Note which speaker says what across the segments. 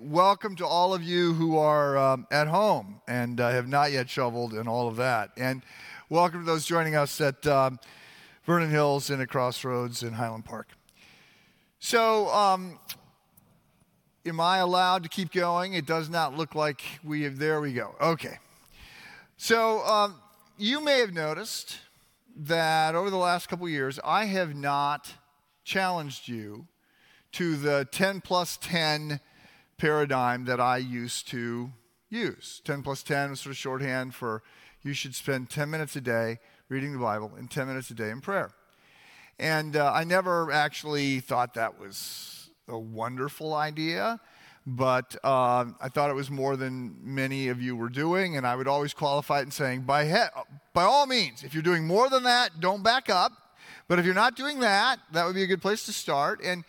Speaker 1: welcome to all of you who are um, at home and uh, have not yet shoveled and all of that. And welcome to those joining us at um, Vernon Hills and at Crossroads in Highland Park. So, um, am I allowed to keep going? It does not look like we have. There we go. Okay. So, um, you may have noticed that over the last couple years, I have not challenged you to the 10 plus 10 paradigm that I used to use. 10 plus 10 was sort of shorthand for you should spend 10 minutes a day reading the Bible and 10 minutes a day in prayer. And uh, I never actually thought that was a wonderful idea, but uh, I thought it was more than many of you were doing. And I would always qualify it in saying, by, he- by all means, if you're doing more than that, don't back up. But if you're not doing that, that would be a good place to start. And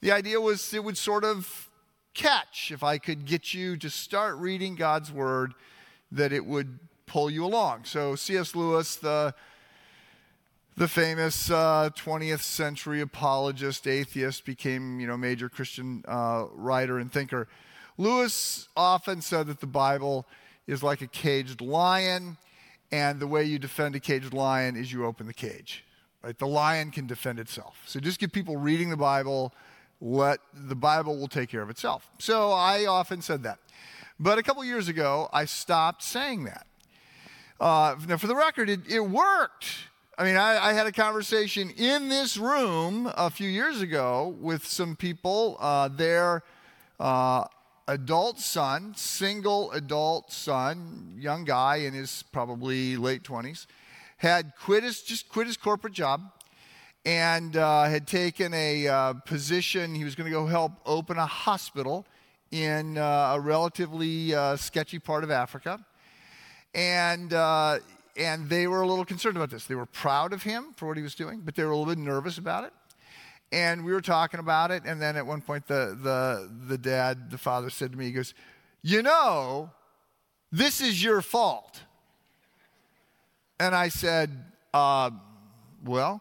Speaker 1: the idea was it would sort of catch if I could get you to start reading God's Word, that it would pull you along. So, C.S. Lewis, the the famous uh, 20th century apologist, atheist, became you know major Christian uh, writer and thinker. Lewis often said that the Bible is like a caged lion, and the way you defend a caged lion is you open the cage. Right? The lion can defend itself. So just get people reading the Bible let the Bible will take care of itself. So I often said that. But a couple years ago, I stopped saying that. Uh, now, for the record, it, it worked. I mean, I, I, had a conversation in this room a few years ago with some people. Uh, their uh, adult son, single adult son, young guy in his probably late 20s, had quit his, just quit his corporate job and uh, had taken a uh, position. He was going to go help open a hospital in uh, a relatively uh, sketchy part of Africa. And, uh, and they were a little concerned about this. They were proud of him for what he was doing, but they were a little bit nervous about it. And we were talking about it, and then at one point, the, the, the dad, the father, said to me, he goes, You know, this is your fault. And I said, uh, Well,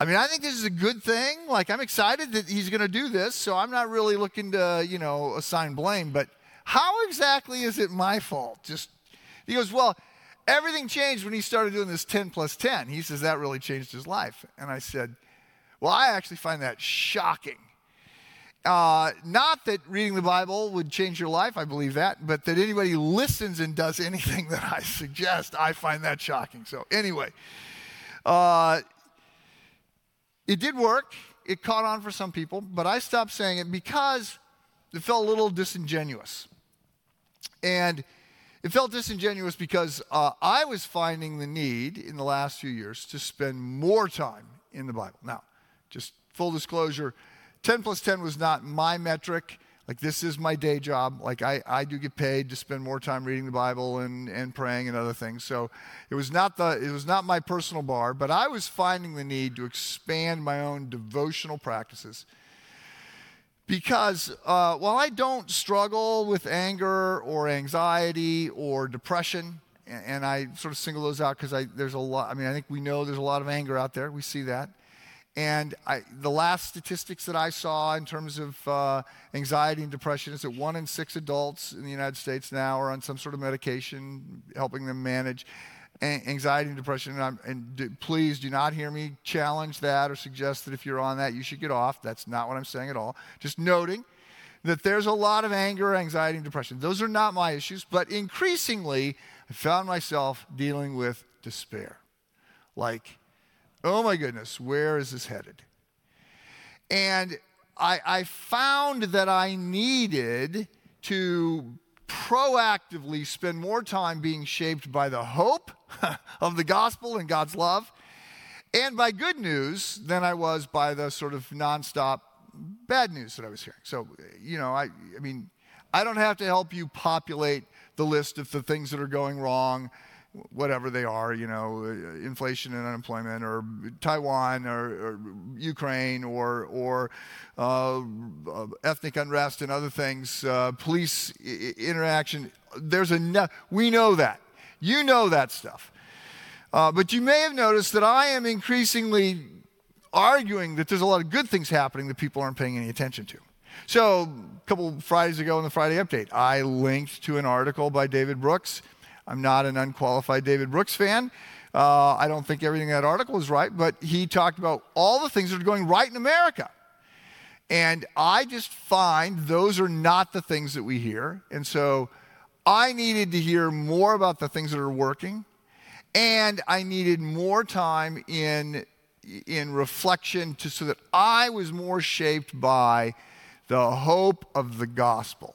Speaker 1: I mean, I think this is a good thing. Like, I'm excited that he's going to do this, so I'm not really looking to, you know, assign blame. But how exactly is it my fault? Just, he goes, well, everything changed when he started doing this 10 plus 10. He says that really changed his life. And I said, well, I actually find that shocking. Uh, not that reading the Bible would change your life, I believe that, but that anybody listens and does anything that I suggest, I find that shocking. So, anyway, uh, it did work. It caught on for some people, but I stopped saying it because it felt a little disingenuous. And it felt disingenuous because uh, I was finding the need in the last few years to spend more time in the Bible. Now, just full disclosure 10 plus 10 was not my metric. Like, this is my day job. Like, I, I do get paid to spend more time reading the Bible and, and praying and other things. So it was, not the, it was not my personal bar, but I was finding the need to expand my own devotional practices. Because uh, while I don't struggle with anger or anxiety or depression, and, and I sort of single those out because there's a lot, I mean, I think we know there's a lot of anger out there. We see that. And I, the last statistics that I saw in terms of uh, anxiety and depression is that one in six adults in the United States now are on some sort of medication helping them manage anxiety and depression. And, and do, please do not hear me challenge that or suggest that if you're on that, you should get off. That's not what I'm saying at all. Just noting that there's a lot of anger, anxiety, and depression. Those are not my issues, but increasingly, I found myself dealing with despair. Like, oh my goodness, where is this headed? And I, I found that I needed to proactively spend more time being shaped by the hope of the gospel and God's love and by good news than I was by the sort of nonstop bad news that I was hearing. So, you know, I, I mean, I don't have to help you populate the list of the things that are going wrong whatever they are, you know, inflation and unemployment, or Taiwan, or, or Ukraine, or or uh, ethnic unrest and other things, uh, police I- interaction. There's a we know that. You know that stuff. Uh, but you may have noticed that I am increasingly arguing that there's a lot of good things happening that people aren't paying any attention to. So, a couple Fridays ago in the Friday update, I linked to an article by David Brooks. I'm not an unqualified David Brooks fan. Uh, I don't think everything in that article is right, but he talked about all the things that are going right in America. And I just find those are not the things that we hear. And so I needed to hear more about the things that are working. And I needed more time in, in reflection to, so that I was more shaped by the hope of the gospel.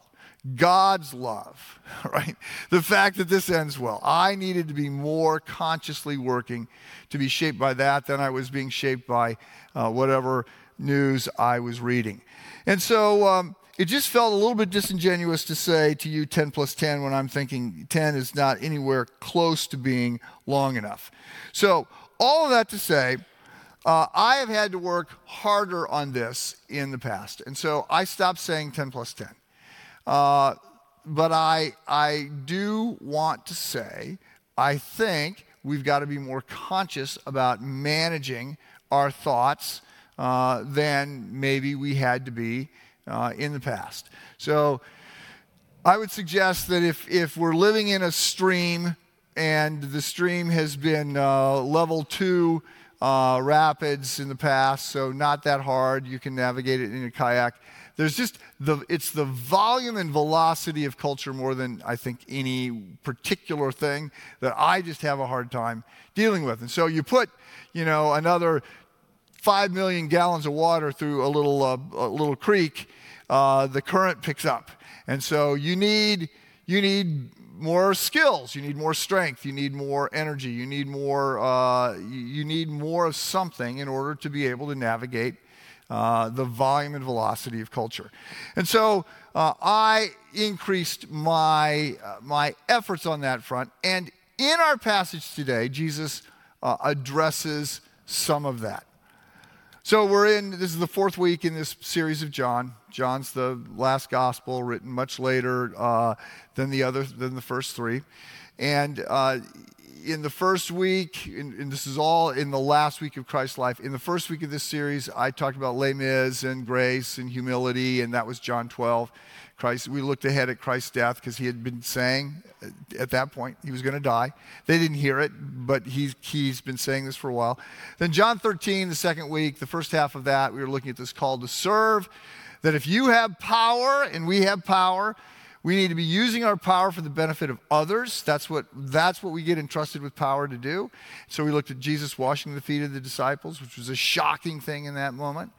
Speaker 1: God's love, right? The fact that this ends well. I needed to be more consciously working to be shaped by that than I was being shaped by uh, whatever news I was reading. And so um, it just felt a little bit disingenuous to say to you 10 plus 10 when I'm thinking 10 is not anywhere close to being long enough. So, all of that to say, uh, I have had to work harder on this in the past. And so I stopped saying 10 plus 10. Uh, but I, I do want to say, I think we've got to be more conscious about managing our thoughts uh, than maybe we had to be uh, in the past. So I would suggest that if, if we're living in a stream and the stream has been uh, level two uh, rapids in the past, so not that hard, you can navigate it in a kayak there's just the it's the volume and velocity of culture more than I think any particular thing that I just have a hard time dealing with. And so you put, you know, another five million gallons of water through a little uh, a little creek, uh, the current picks up, and so you need you need more skills. You need more strength. You need more energy. You need more uh, you need more of something in order to be able to navigate uh, the volume and velocity of culture. And so uh, I increased my, uh, my efforts on that front. And in our passage today, Jesus uh, addresses some of that. So we're in, this is the fourth week in this series of John. John's the last gospel written much later uh, than the other, than the first three. And in the first week, and, and, this is all in the last week of Christ's life, in the first week of this series, I talked about les mis and grace and humility, and that was John 12. Christ, we looked ahead at Christ's death because he had been saying at that point he was going to die. They didn't hear it, but he's, he's been saying this for a while. Then John 13, the second week, the first half of that, we were looking at this call to serve. That if you have power and we have power, we need to be using our power for the benefit of others. That's what, that's what we get entrusted with power to do. So we looked at Jesus washing the feet of the disciples, which was a shocking thing in that moment.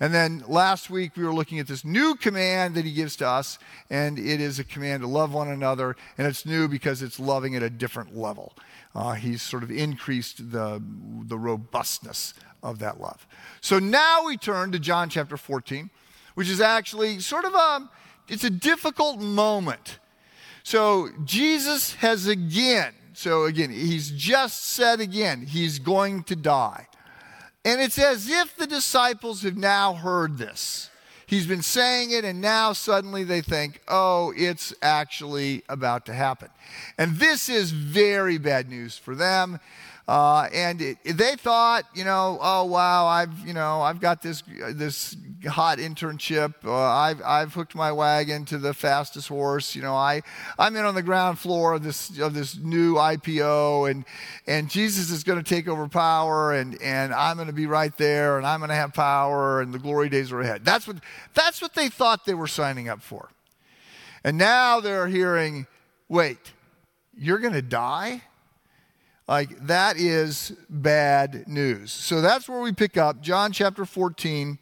Speaker 1: And then last week we were looking at this new command that he gives to us, and it is a command to love one another. And it's new because it's loving at a different level. Uh, he's sort of increased the, the robustness of that love. So now we turn to John chapter 14, which is actually sort of a it's a difficult moment. So Jesus has again, so again, he's just said again, he's going to die. And it's as if the disciples have now heard this. He's been saying it, and now suddenly they think, oh, it's actually about to happen. And this is very bad news for them. Uh, and it, they thought, you know, oh wow, I've you know I've got this this hot internship. Uh, I've I've hooked my wagon to the fastest horse. You know, I I'm in on the ground floor of this of this new IPO, and and Jesus is going to take over power, and and I'm going to be right there, and I'm going to have power, and the glory days are ahead. That's what that's what they thought they were signing up for, and now they're hearing, wait, you're going to die. Like, that is bad news. So that's where we pick up John chapter 14,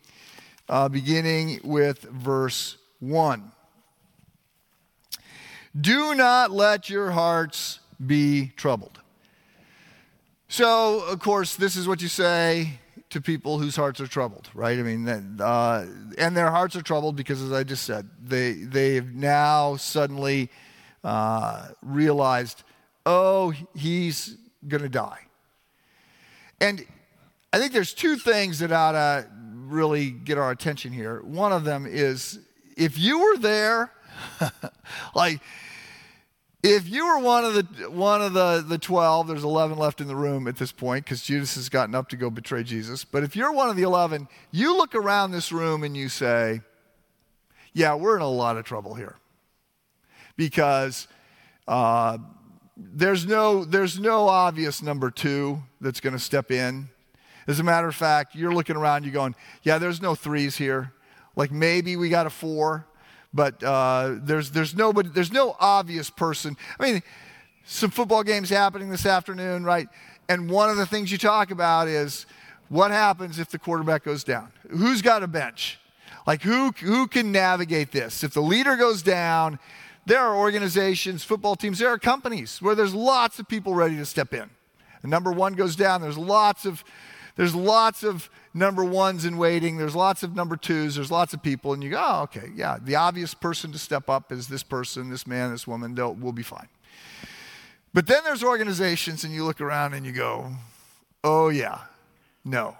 Speaker 1: uh, beginning with verse 1. Do not let your hearts be troubled. So, of course, this is what you say to people whose hearts are troubled, right? I mean, uh, and their hearts are troubled because, as I just said, they they've now suddenly uh, realized, oh, he's going to die. And I think there's two things that ought to really get our attention here. One of them is if you were there, like if you were one of the one of the, the 12 there's 11 left in the room at this point because judas has gotten up to go betray jesus but if you're one of the 11 you look around this room and you say yeah, we're in a lot of trouble here because uh, there's no there's no obvious number two that's going to step in. As a matter of fact, you're looking around, you're going, yeah, there's no threes here. Like maybe we got a four, but uh, there's there's nobody there's no obvious person. I mean, some football games happening this afternoon, right? And one of the things you talk about is what happens if the quarterback goes down? Who's got a bench? Like who who can navigate this? If the leader goes down, there are organizations, football teams, there are companies where there's lots of people ready to step in. And number one goes down. There's lots of there's lots of number ones in waiting. There's lots of number twos. There's lots of people, and you go, oh, okay, yeah. The obvious person to step up is this person, this man, this woman. They'll, we'll be fine. But then there's organizations, and you look around and you go, oh yeah, no,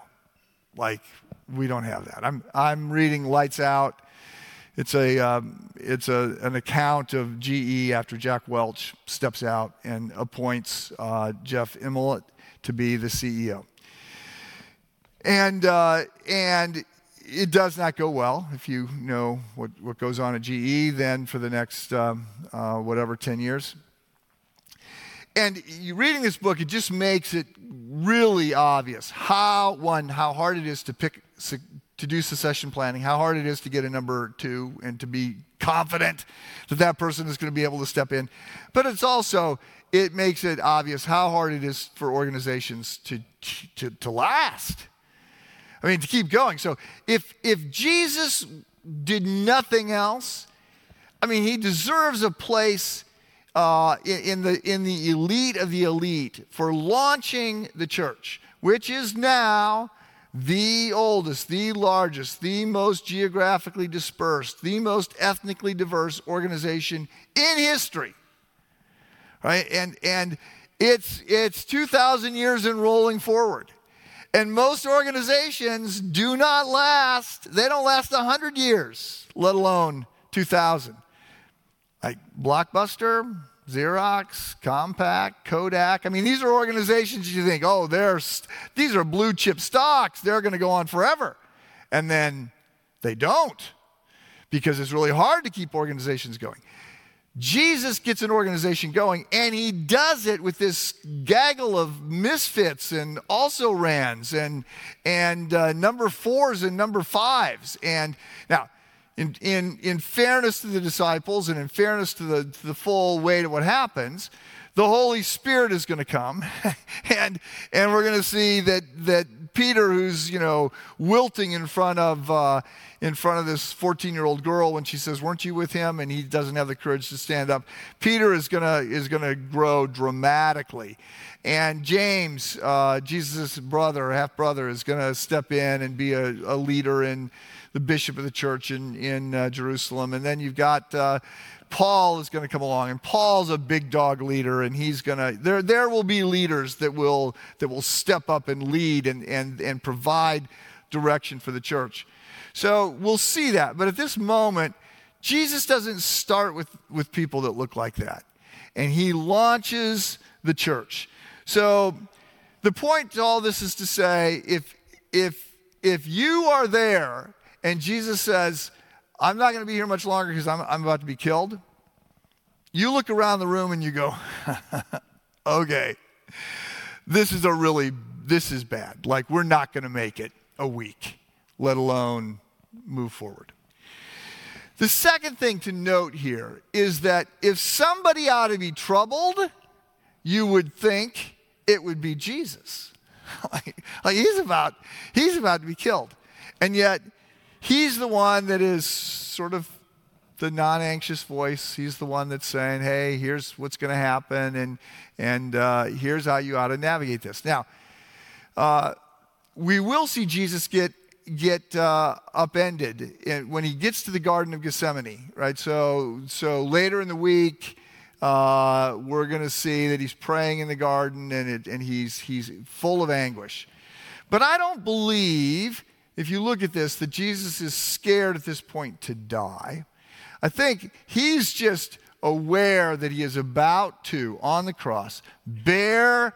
Speaker 1: like we don't have that. I'm I'm reading Lights Out. It's a um, it's a, an account of GE after Jack Welch steps out and appoints uh, Jeff Immelt to be the CEO. And, uh, and it does not go well. If you know what, what goes on at GE, then for the next, um, uh, whatever, 10 years. And you reading this book, it just makes it really obvious how, one, how hard it is to pick, to do succession planning, how hard it is to get a number two and to be confident that that person is going to be able to step in. But it's also, it makes it obvious how hard it is for organizations to, to, to last. I mean, to keep going. So if, if Jesus did nothing else, I mean, he deserves a place uh, in, the, in the elite of the elite for launching the church, which is now the oldest, the largest, the most geographically dispersed, the most ethnically diverse organization in history. Right? And, and it's, it's 2,000 years and rolling forward. And most organizations do not last, they don't last 100 years, let alone 2,000. Like Blockbuster, Xerox, Compaq, Kodak. I mean, these are organizations you think, oh, they're, these are blue chip stocks. They're going to go on forever. And then they don't because it's really hard to keep organizations going. Jesus gets an organization going, and he does it with this gaggle of misfits and also rans and, and uh, number fours and number fives. And now, in, in, in fairness to the disciples and in fairness to the, to the full weight of what happens, the Holy Spirit is going to come, and, and we're going to see that, that Peter, who's, you know, wilting in front of, uh, in front of this 14 year old girl when she says, Weren't you with him? And he doesn't have the courage to stand up. Peter is going to is gonna grow dramatically. And James, uh, Jesus' brother, half brother, is going to step in and be a, a, leader and the bishop of the church in, in uh, Jerusalem. And then you've got uh, Paul is going to come along, and Paul's a big dog leader, and he's going to, there, there will be leaders that will, that will step up and lead and, and, and provide direction for the church. So we'll see that. But at this moment, Jesus doesn't start with, with people that look like that. And he launches the church. So the point to all this is to say if, if, if you are there and Jesus says, I'm not going to be here much longer because I'm, I'm about to be killed, you look around the room and you go, okay, this is a really, this is bad. Like, we're not going to make it a week let alone move forward. The second thing to note here is that if somebody ought to be troubled, you would think it would be Jesus. like, like he's about he's about to be killed. And yet he's the one that is sort of the non-anxious voice. He's the one that's saying, "Hey, here's what's going to happen, and and uh, here's how you ought to navigate this." Now, uh, we will see Jesus get get uh, upended when he gets to the Garden of Gethsemane, right? So, so later in the week, uh, we're going to see that he's praying in the garden and, it, and he's, he's full of anguish. But I don't believe, if you look at this, that Jesus is scared at this point to die. I think he's just aware that he is about to, on the cross, bear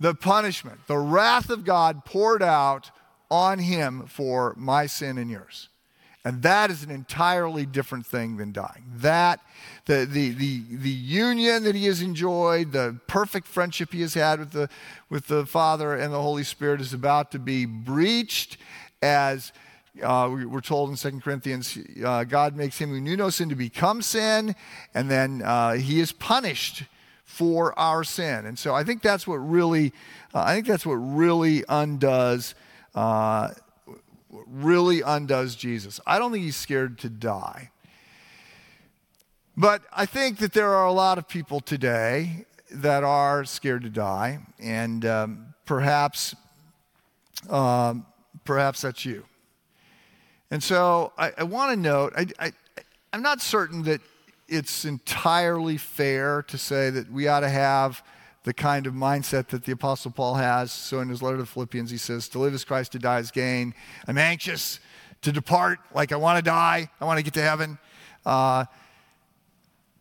Speaker 1: the punishment, the wrath of God poured out on him for my sin and yours. And that is an entirely different thing than dying. That, the, the, the, the union that he has enjoyed, the perfect friendship he has had with the, with the Father and the Holy Spirit is about to be breached as uh, we, are told in 2 Corinthians, uh, God makes him who knew no sin to become sin, and then uh, he is punished for our sin. And so I think that's what really, uh, I think that's what really undoes uh, really undoes Jesus. I don't think he's scared to die. But I think that there are a lot of people today that are scared to die, and um, perhaps, um, perhaps that's you. And so I, I want to note, I, I, I'm not certain that it's entirely fair to say that we ought to have the kind of mindset that the Apostle Paul has. So in his letter to the Philippians, he says, To live is Christ, to die is gain. I'm anxious to depart, like I want to die, I want to get to heaven. Uh,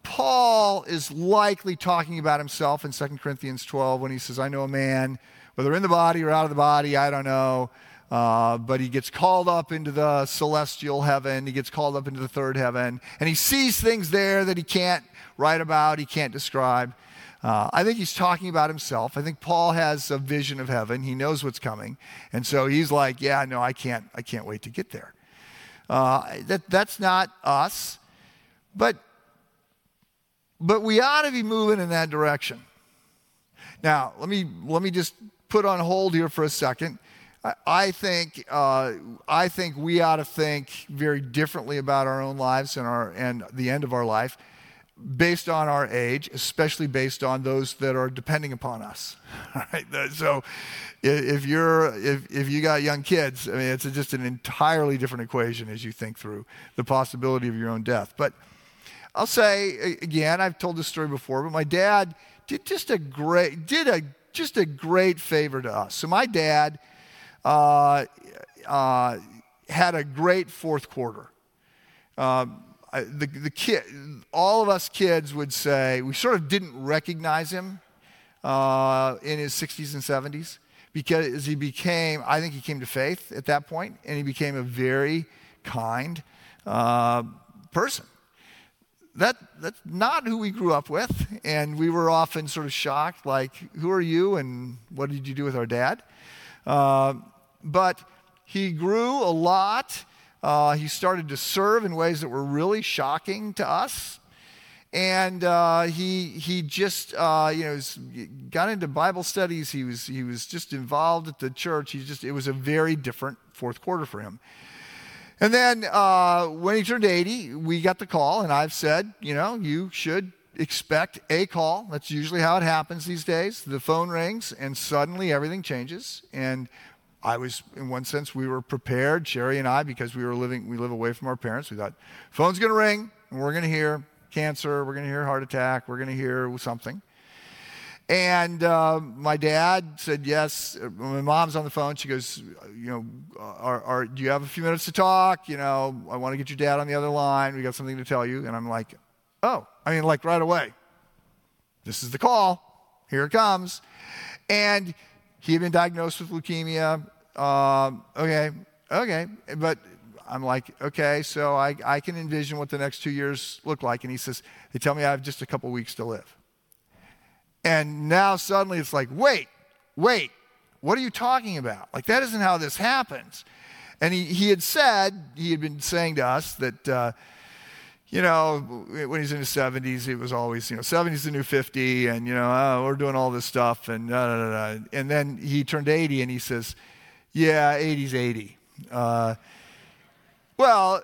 Speaker 1: Paul is likely talking about himself in 2 Corinthians 12 when he says, I know a man, whether in the body or out of the body, I don't know. Uh, but he gets called up into the celestial heaven. He gets called up into the third heaven. And he sees things there that he can't write about, he can't describe. Uh, I think he's talking about himself. I think Paul has a vision of heaven. He knows what's coming, and so he's like, "Yeah, no, I can't. I can't wait to get there." Uh, that that's not us, but but we ought to be moving in that direction. Now, let me let me just put on hold here for a second. I, think uh, I think we ought to think very differently about our own lives and our and the end of our life based on our age, especially based on those that are depending upon us. Right? So, if you're if if you got young kids, I mean, it's just an entirely different equation as you think through the possibility of your own death. But I'll say again, I've told this story before, but my dad did just a great did a just a great favor to us. So my dad uh, uh, had a great fourth quarter. Um, the, the kid, all of us kids would say we sort of didn't recognize him uh, in his 60s and 70s because he became, I think he came to faith at that point, and he became a very kind person. That, that's not who we grew up with, and we were often sort of shocked, like, who are you and what did you do with our dad? Uh, but he grew a lot uh, he started to serve in ways that were really shocking to us. And uh, he, he just, uh, you know, got into Bible studies. He was, he was just involved at the church. He just, it was a very different fourth quarter for him. And then uh, when he turned 80, we got the call, and I've said, you know, you should expect a call. That's usually how it happens these days. The phone rings, and suddenly everything changes. And I was, in one sense, we were prepared, Sherry and I, because we were living, we live away from our parents. We thought, phone's going to ring, and we're going to hear cancer, we're going to hear heart attack, we're going to hear something. And uh, my dad said yes. My mom's on the phone. She goes, you know, are, are, do you have a few minutes to talk? You know, I want to get your dad on the other line. We got something to tell you. And I'm like, oh, I mean, like right away. This is the call. Here it comes. And he had been diagnosed with leukemia um, okay, okay. But I'm like, okay, so I, I can envision what the next two years look like. And he says, they tell me I have just a couple weeks to live. And now suddenly it's like, wait, wait, what are you talking about? Like, that isn't how this happens. And he, he had said, he had been saying to us that, uh, you know, when he's in his 70s, it was always, you know, 70's the new 50, and, you know, oh, we're doing all this stuff, and da, da, da, da. And then he turned 80, and he says, yeah, 80's 80. Uh, well,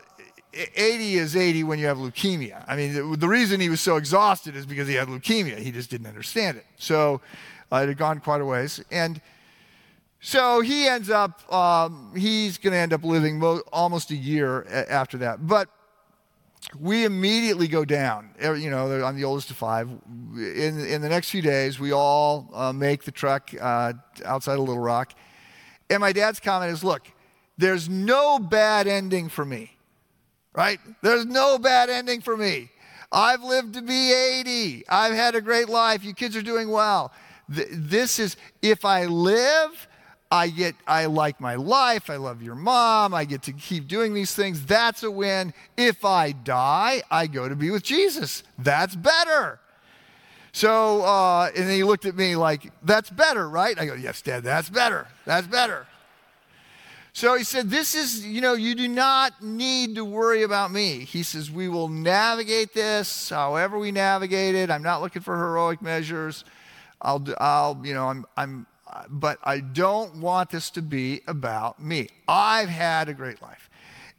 Speaker 1: 80 is 80 when you have leukemia. I mean, the, reason he was so exhausted is because he had leukemia. He just didn't understand it. So uh, it had gone quite a ways. And so he ends up, um, he's going to end up living mo- almost a year a- after that. But we immediately go down. You know, I'm the oldest of five. In, in the next few days, we all uh, make the trek uh, outside of Little Rock and my dad's comment is look, there's no bad ending for me, right? There's no bad ending for me. I've lived to be 80. I've had a great life. You kids are doing well. This is, if I live, I get, I like my life. I love your mom. I get to keep doing these things. That's a win. If I die, I go to be with Jesus. That's better. So, uh, and then he looked at me like, that's better, right? I go, yes, Dad, that's better. That's better. So he said, This is, you know, you do not need to worry about me. He says, We will navigate this however we navigate it. I'm not looking for heroic measures. I'll, I'll you know, I'm, I'm, but I don't want this to be about me. I've had a great life.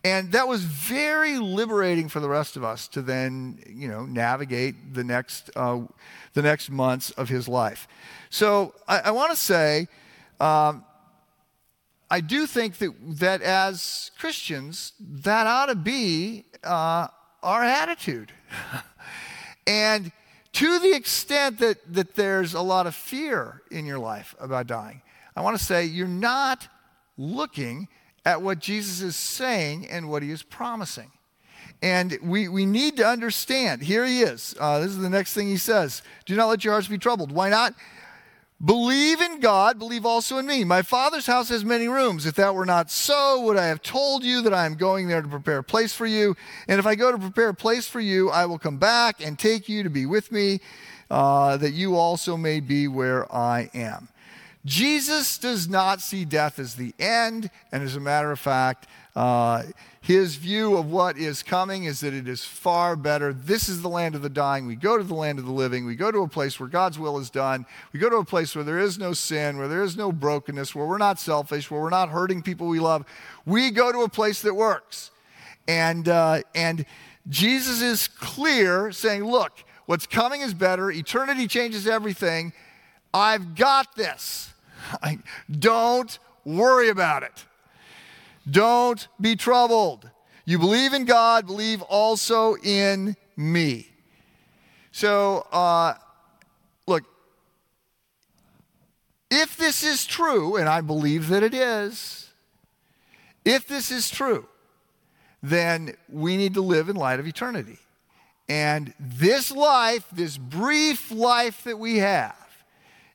Speaker 1: And that was very liberating for the rest of us to then, you know, navigate the next, uh, the next months of his life. So I, I want to say, um, I do think that, that as Christians, that ought to be uh, our attitude. and to the extent that, that there's a lot of fear in your life about dying, I want to say you're not looking at what Jesus is saying and what he is promising. And we, we need to understand. Here he is. Uh, this is the next thing he says Do not let your hearts be troubled. Why not? Believe in God, believe also in me. My Father's house has many rooms. If that were not so, would I have told you that I am going there to prepare a place for you? And if I go to prepare a place for you, I will come back and take you to be with me, uh, that you also may be where I am. Jesus does not see death as the end, and as a matter of fact, uh, his view of what is coming is that it is far better. This is the land of the dying. We go to the land of the living. We go to a place where God's will is done. We go to a place where there is no sin, where there is no brokenness, where we're not selfish, where we're not hurting people we love. We go to a place that works. And, uh, and Jesus is clear saying, look, what's coming is better. Eternity changes everything. I've got this. Don't worry about it. Don't be troubled. You believe in God, believe also in me. So, uh, look, if this is true, and I believe that it is, if this is true, then we need to live in light of eternity. And this life, this brief life that we have,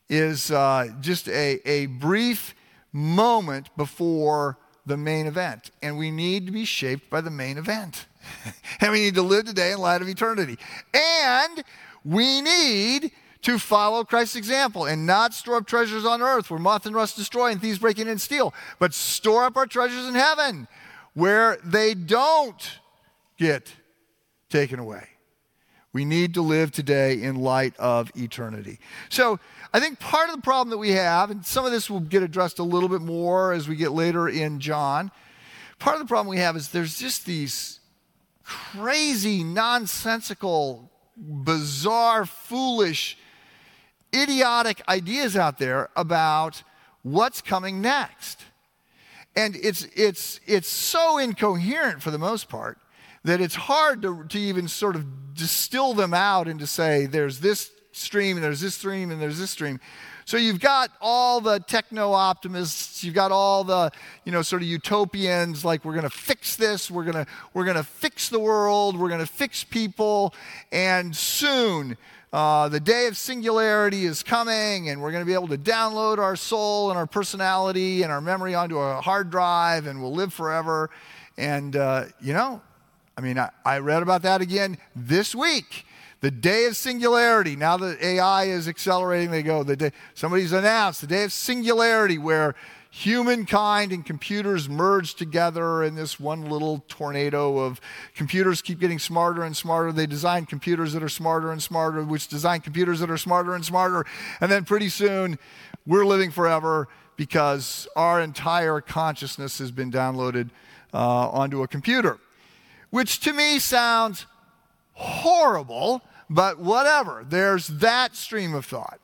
Speaker 1: is uh, just a, a brief moment before the main event. And we need to be shaped by the main event. and we need to live today in light of eternity. And we need to follow Christ's example and not store up treasures on earth where moth and rust destroy and thieves break in and steal, but store up our treasures in heaven where they don't get taken away. We need to live today in light of eternity. So, I think part of the problem that we have, and some of this will get addressed a little bit more as we get later in John, part of the problem we have is there's just these crazy, nonsensical, bizarre, foolish, idiotic ideas out there about what's coming next. And it's, it's, it's so incoherent for the most part that it's hard to, to even sort of distill them out and to say there's this stream and there's this stream and there's this stream. So you've got all the techno optimists, you've got all the, you know, sort of utopians like we're going to fix this, we're going to we're going to fix the world, we're going to fix people and soon uh, the day of singularity is coming, and we're going to be able to download our soul and our personality and our memory onto a hard drive, and we'll live forever. And, uh, you know, I mean, I, I read about that again this week. The day of singularity. Now that AI is accelerating, they go, the day, somebody's announced the day of singularity where humankind and computers merge together in this one little tornado of computers keep getting smarter and smarter. They design computers that are smarter and smarter, which design computers that are smarter and smarter. And then pretty soon, we're living forever because our entire consciousness has been downloaded uh, onto a computer, which to me sounds horrible but whatever. There's that stream of thought.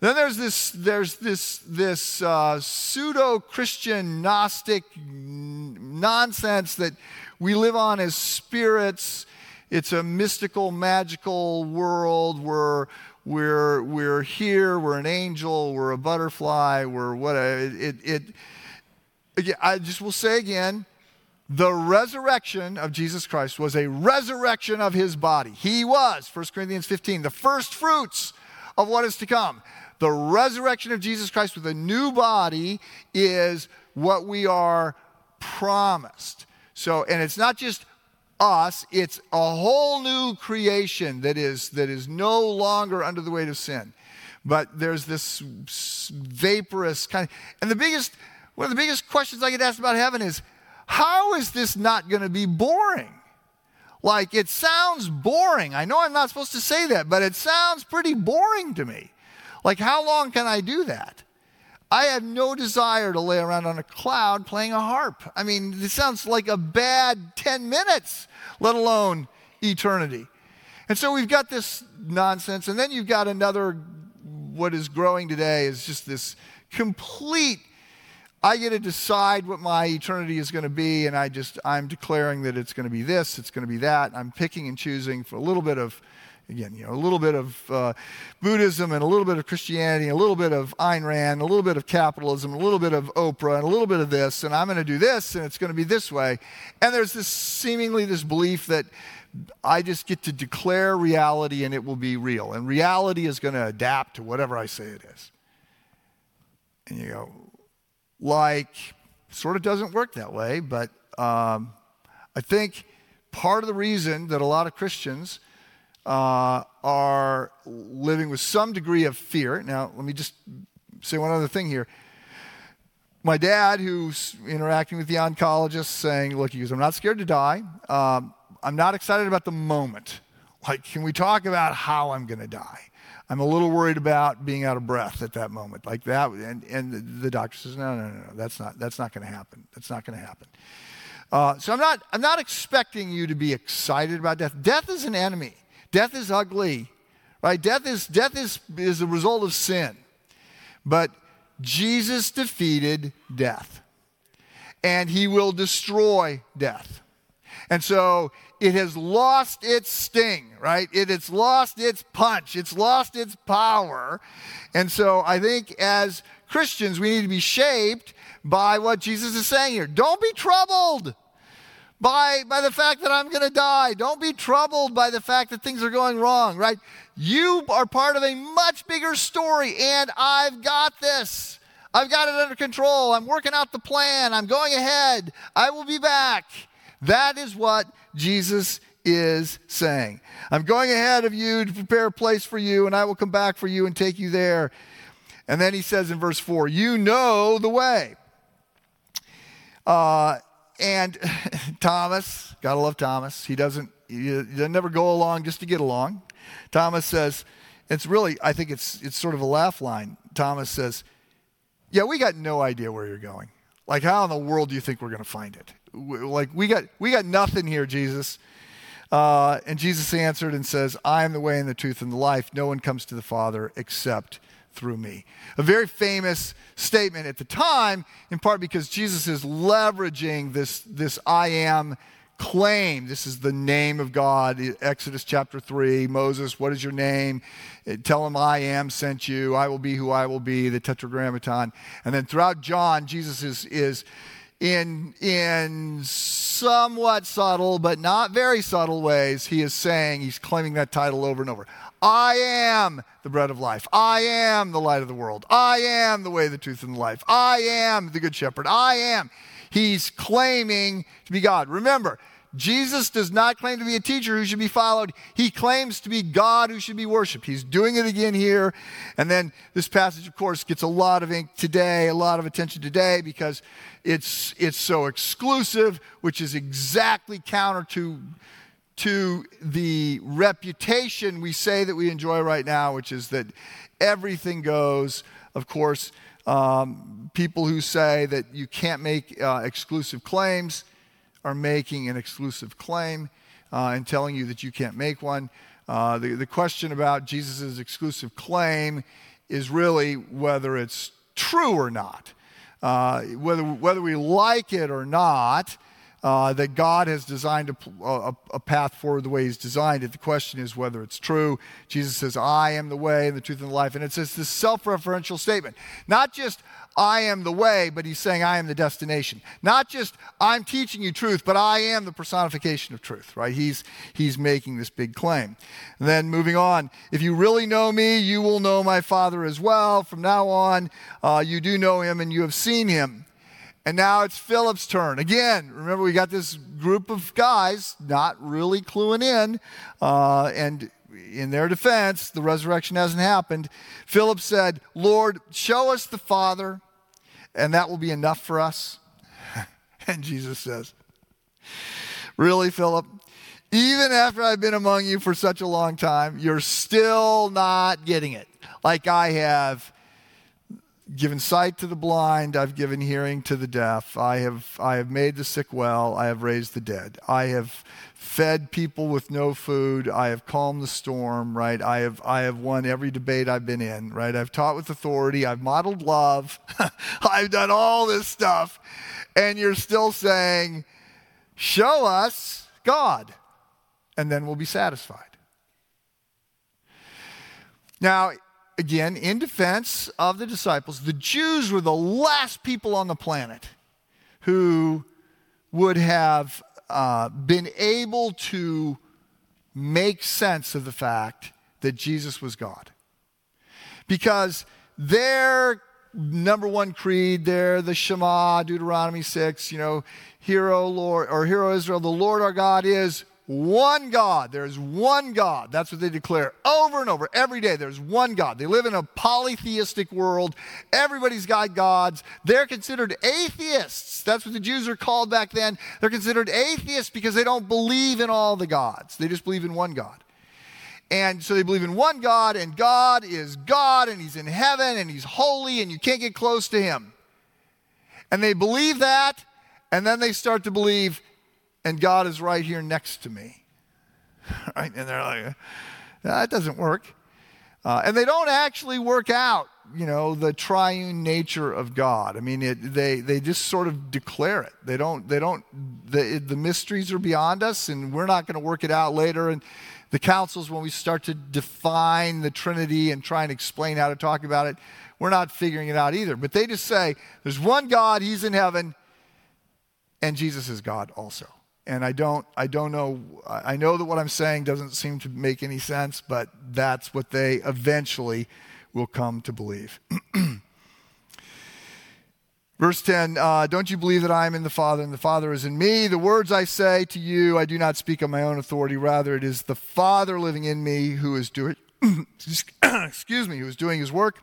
Speaker 1: Then there's this, there's this, this uh, pseudo Christian Gnostic nonsense that we live on as spirits. It's a mystical, magical world where we're, we're here, we're an angel, we're a butterfly, we're whatever. It, it, it, I just will say again the resurrection of Jesus Christ was a resurrection of his body. He was, 1 Corinthians 15, the first fruits of what is to come. the resurrection of Jesus Christ with a new body is what we are promised. So, and it's not just us, it's a whole new creation that is, that is no longer under the weight of sin. But there's this vaporous kind of, and the biggest, one of the biggest questions I get asked about heaven is, how is this not going to be boring? Like, it sounds boring. I know I'm not supposed to say that, but it sounds pretty boring to me. Like, how long can I do that? I have no desire to lay around on a cloud playing a harp. I mean, it sounds like a bad 10 minutes, let alone eternity. And so we've got this nonsense, and then you've got another, what is growing today is just this complete I get to decide what my eternity is going to be, and I just, I'm declaring that it's going to be this, it's going to be that. I'm picking and choosing for a little bit of, again, you know, a little bit of uh, Buddhism and a little bit of Christianity, a little bit of Ayn Rand, a little bit of capitalism, a little bit of Oprah, and a little bit of this, and I'm going to do this, and it's going to be this way. And there's this seemingly this belief that I just get to declare reality and it will be real. And reality is going to adapt to whatever I say it is. And you go, like sort of doesn't work that way, but um, I think part of the reason that a lot of Christians uh, are living with some degree of fear. Now, let me just say one other thing here. My dad, who's interacting with the oncologist, saying, Look, I'm not scared to die. Um, I'm not excited about the moment. Like, can we talk about how I'm going to die? I'm a little worried about being out of breath at that moment, like that. And, and the doctor says, no, no, no, no, that's not, that's not going to happen. That's not going to happen. Uh, so I'm not, I'm not expecting you to be excited about death. Death is an enemy. Death is ugly, right? Death is, death is, is a result of sin. But Jesus defeated death, and he will destroy death. And so it has lost its sting, right? It, it's lost its punch, it's lost its power. And so I think as Christians, we need to be shaped by what Jesus is saying here. Don't be troubled by, by the fact that I'm going to die. Don't be troubled by the fact that things are going wrong, right? You are part of a much bigger story, and I've got this. I've got it under control. I'm working out the plan. I'm going ahead. I will be back. That is what Jesus is saying. I'm going ahead of you to prepare a place for you, and I will come back for you and take you there. And then he says in verse 4, You know the way. Uh, and Thomas, gotta love Thomas. He doesn't, he doesn't never go along just to get along. Thomas says, it's really, I think it's, it's sort of a laugh line. Thomas says, Yeah, we got no idea where you're going. Like, how in the world do you think we're going to find it? Like we got we got nothing here jesus. Uh, and jesus answered and says i am the way and the truth and the life. No one comes to the father except through me. A very famous statement at the time in part because jesus is leveraging this this i am claim. This is the name of god. Exodus chapter 3 moses what is your name? Tell him i am sent you. I will be who i will be the tetragrammaton. And then throughout john jesus is is in, in somewhat subtle, but not very subtle ways, he is saying, he's claiming that title over and over. I am the bread of life. I am the light of the world. I am the way, the truth, and the life. I am the good shepherd. I am. He's claiming to be God. Remember, Jesus does not claim to be a teacher who should be followed. He claims to be God who should be worshiped. He's doing it again here. And then this passage, of course, gets a lot of ink today, a lot of attention today because it's, it's so exclusive, which is exactly counter to, to the reputation we say that we enjoy right now, which is that everything goes. Of course, um, people who say that you can't make uh, exclusive claims are making an exclusive claim uh, and telling you that you can't make one. Uh, the, the question about Jesus' exclusive claim is really whether it's true or not. Uh, whether, whether we like it or not, uh, that God has designed a, a, a, path forward the way He's designed it. The question is whether it's true. Jesus says, I am the way and the truth and the life. And it's this self referential statement. Not just, I am the way, but He's saying, I am the destination. Not just, I'm teaching you truth, but I am the personification of truth, right? He's, he's making this big claim. And then moving on, if you really know me, you will know my Father as well. From now on, uh, you do know Him and you have seen Him. And now it's Philip's turn. Again, remember, we got this group of guys not really cluing in. Uh, and in their defense, the resurrection hasn't happened. Philip said, Lord, show us the Father, and that will be enough for us. and Jesus says, Really, Philip? Even after I've been among you for such a long time, you're still not getting it. Like I have given sight to the blind, I've given hearing to the deaf. I have, I have made the sick well, I have raised the dead. I have fed people with no food, I have calmed the storm, right? I have, I have won every debate I've been in, right? I've taught with authority, I've modeled love, I've done all this stuff, and you're still saying, Show us God, and then we'll be satisfied. Now, again, in defense of the disciples, the Jews were the last people on the planet who would have uh, been able to make sense of the fact that Jesus was God. Because their number one creed, there, the Shema, Deuteronomy 6, you know, hero Lord or Hear O Israel, the Lord our God is one God. There's one God. That's what they declare over and over every day. There's one God. They live in a polytheistic world. Everybody's got gods. They're considered atheists. That's what the Jews are called back then. They're considered atheists because they don't believe in all the gods, they just believe in one God. And so they believe in one God, and God is God, and He's in heaven, and He's holy, and you can't get close to Him. And they believe that, and then they start to believe and God is right here next to me. right? And they're like, that doesn't work. Uh, and they don't actually work out, you know, the triune nature of God. I mean, it, they, they just sort of declare it. They don't, they don't, the, the mysteries are beyond us, and we're not going to work it out later. And the councils, when we start to define the Trinity and try and explain how to talk about it, we're not figuring it out either. But they just say, there's one God, He's in heaven, and Jesus is God also and I don't, I don't know, I know that what I'm saying doesn't seem to make any sense, but that's what they eventually will come to believe. Verse 10 uh, Don't you believe that I am in the Father and the Father is in me? The words I say to you, I do not speak on my own authority. Rather, it is the Father living in me who is doing, excuse me, who is doing his work.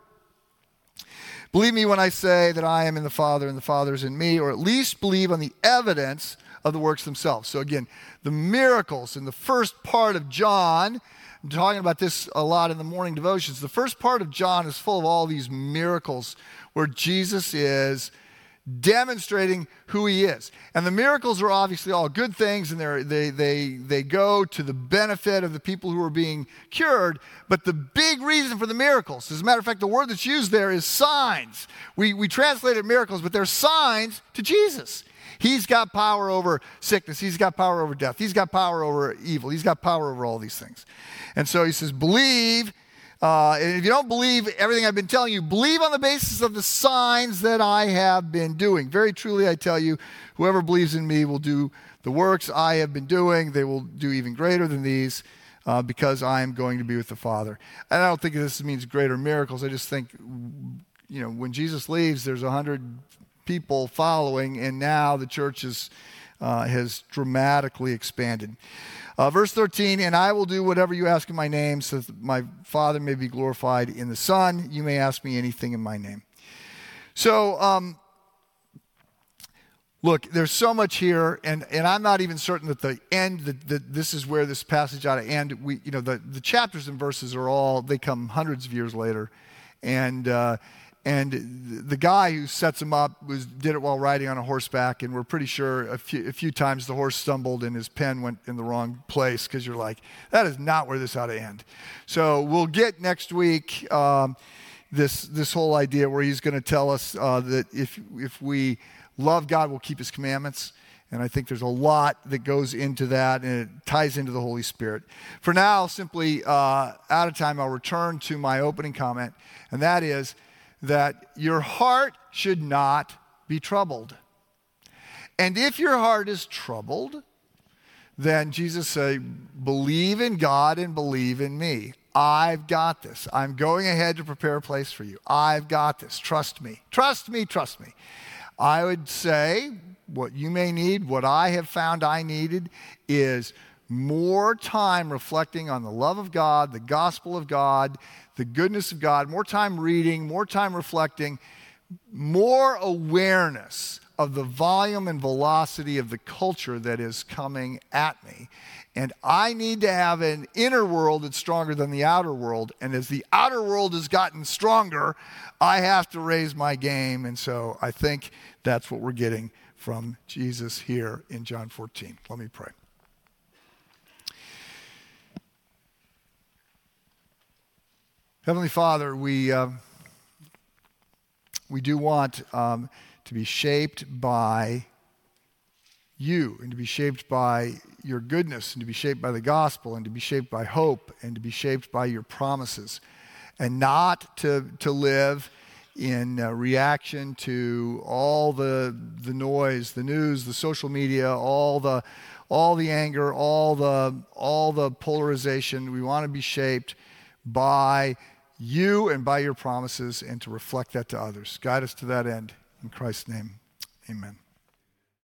Speaker 1: Believe me when I say that I am in the Father and the Father is in me, or at least believe on the evidence of the works themselves. So, again, the miracles in the first part of John, I'm talking about this a lot in the morning devotions. The first part of John is full of all these miracles where Jesus is demonstrating who he is. And the miracles are obviously all good things and they they, they go to the benefit of the people who are being cured. But the big reason for the miracles, as a matter of fact, the word that's used there is signs. We, we translated miracles, but they're signs to Jesus. He's got power over sickness. He's got power over death. He's got power over evil. He's got power over all these things. And so he says, believe. Uh, and if you don't believe everything I've been telling you, believe on the basis of the signs that I have been doing. Very truly, I tell you, whoever believes in me will do the works I have been doing. They will do even greater than these. Uh, because I am going to be with the Father. And I don't think this means greater miracles. I just think, you know, when Jesus leaves, there's a hundred people following, and now the church is, uh, has dramatically expanded. Uh, verse 13, and I will do whatever you ask in my name, so that my Father may be glorified in the Son. You may ask me anything in my name. So, um, look, there's so much here, and, and I'm not even certain that the end, that, this is where this passage ought to end. We, you know, the, the chapters and verses are all, they come hundreds of years later. And, uh, and the guy who sets him up was, did it while riding on a horseback, and we're pretty sure a few, a few times the horse stumbled and his pen went in the wrong place because you're like, that is not where this ought to end. So we'll get next week um, this, this whole idea where he's going to tell us uh, that if, if we love God, we'll keep his commandments. And I think there's a lot that goes into that, and it ties into the Holy Spirit. For now, simply uh, out of time, I'll return to my opening comment, and that is that your heart should not be troubled. And if your heart is troubled, then Jesus said, Believe in God and believe in me. I've got this. I'm going ahead to prepare a place for you. I've got this. Trust me. Trust me. Trust me. I would say what you may need, what I have found I needed, is more time reflecting on the love of God, the gospel of God, the goodness of God, more time reading, more time reflecting, more awareness of the volume and velocity of the culture that is coming at me. And I need to have an inner world that's stronger than the outer world. And as the outer world has gotten stronger, I have to raise my game. And so I think that's what we're getting from Jesus here in John 14. Let me pray. Heavenly Father, we, uh, we do want um, to be shaped by you and to be shaped by your goodness and to be shaped by the gospel and to be shaped by hope and to be shaped by your promises and not to, to live in uh, reaction to all the, the noise, the news, the social media, all the, all the anger, all the, all the polarization. We want to be shaped by you and by your promises and to reflect that to others. Guide us to that end. In Christ's name, amen.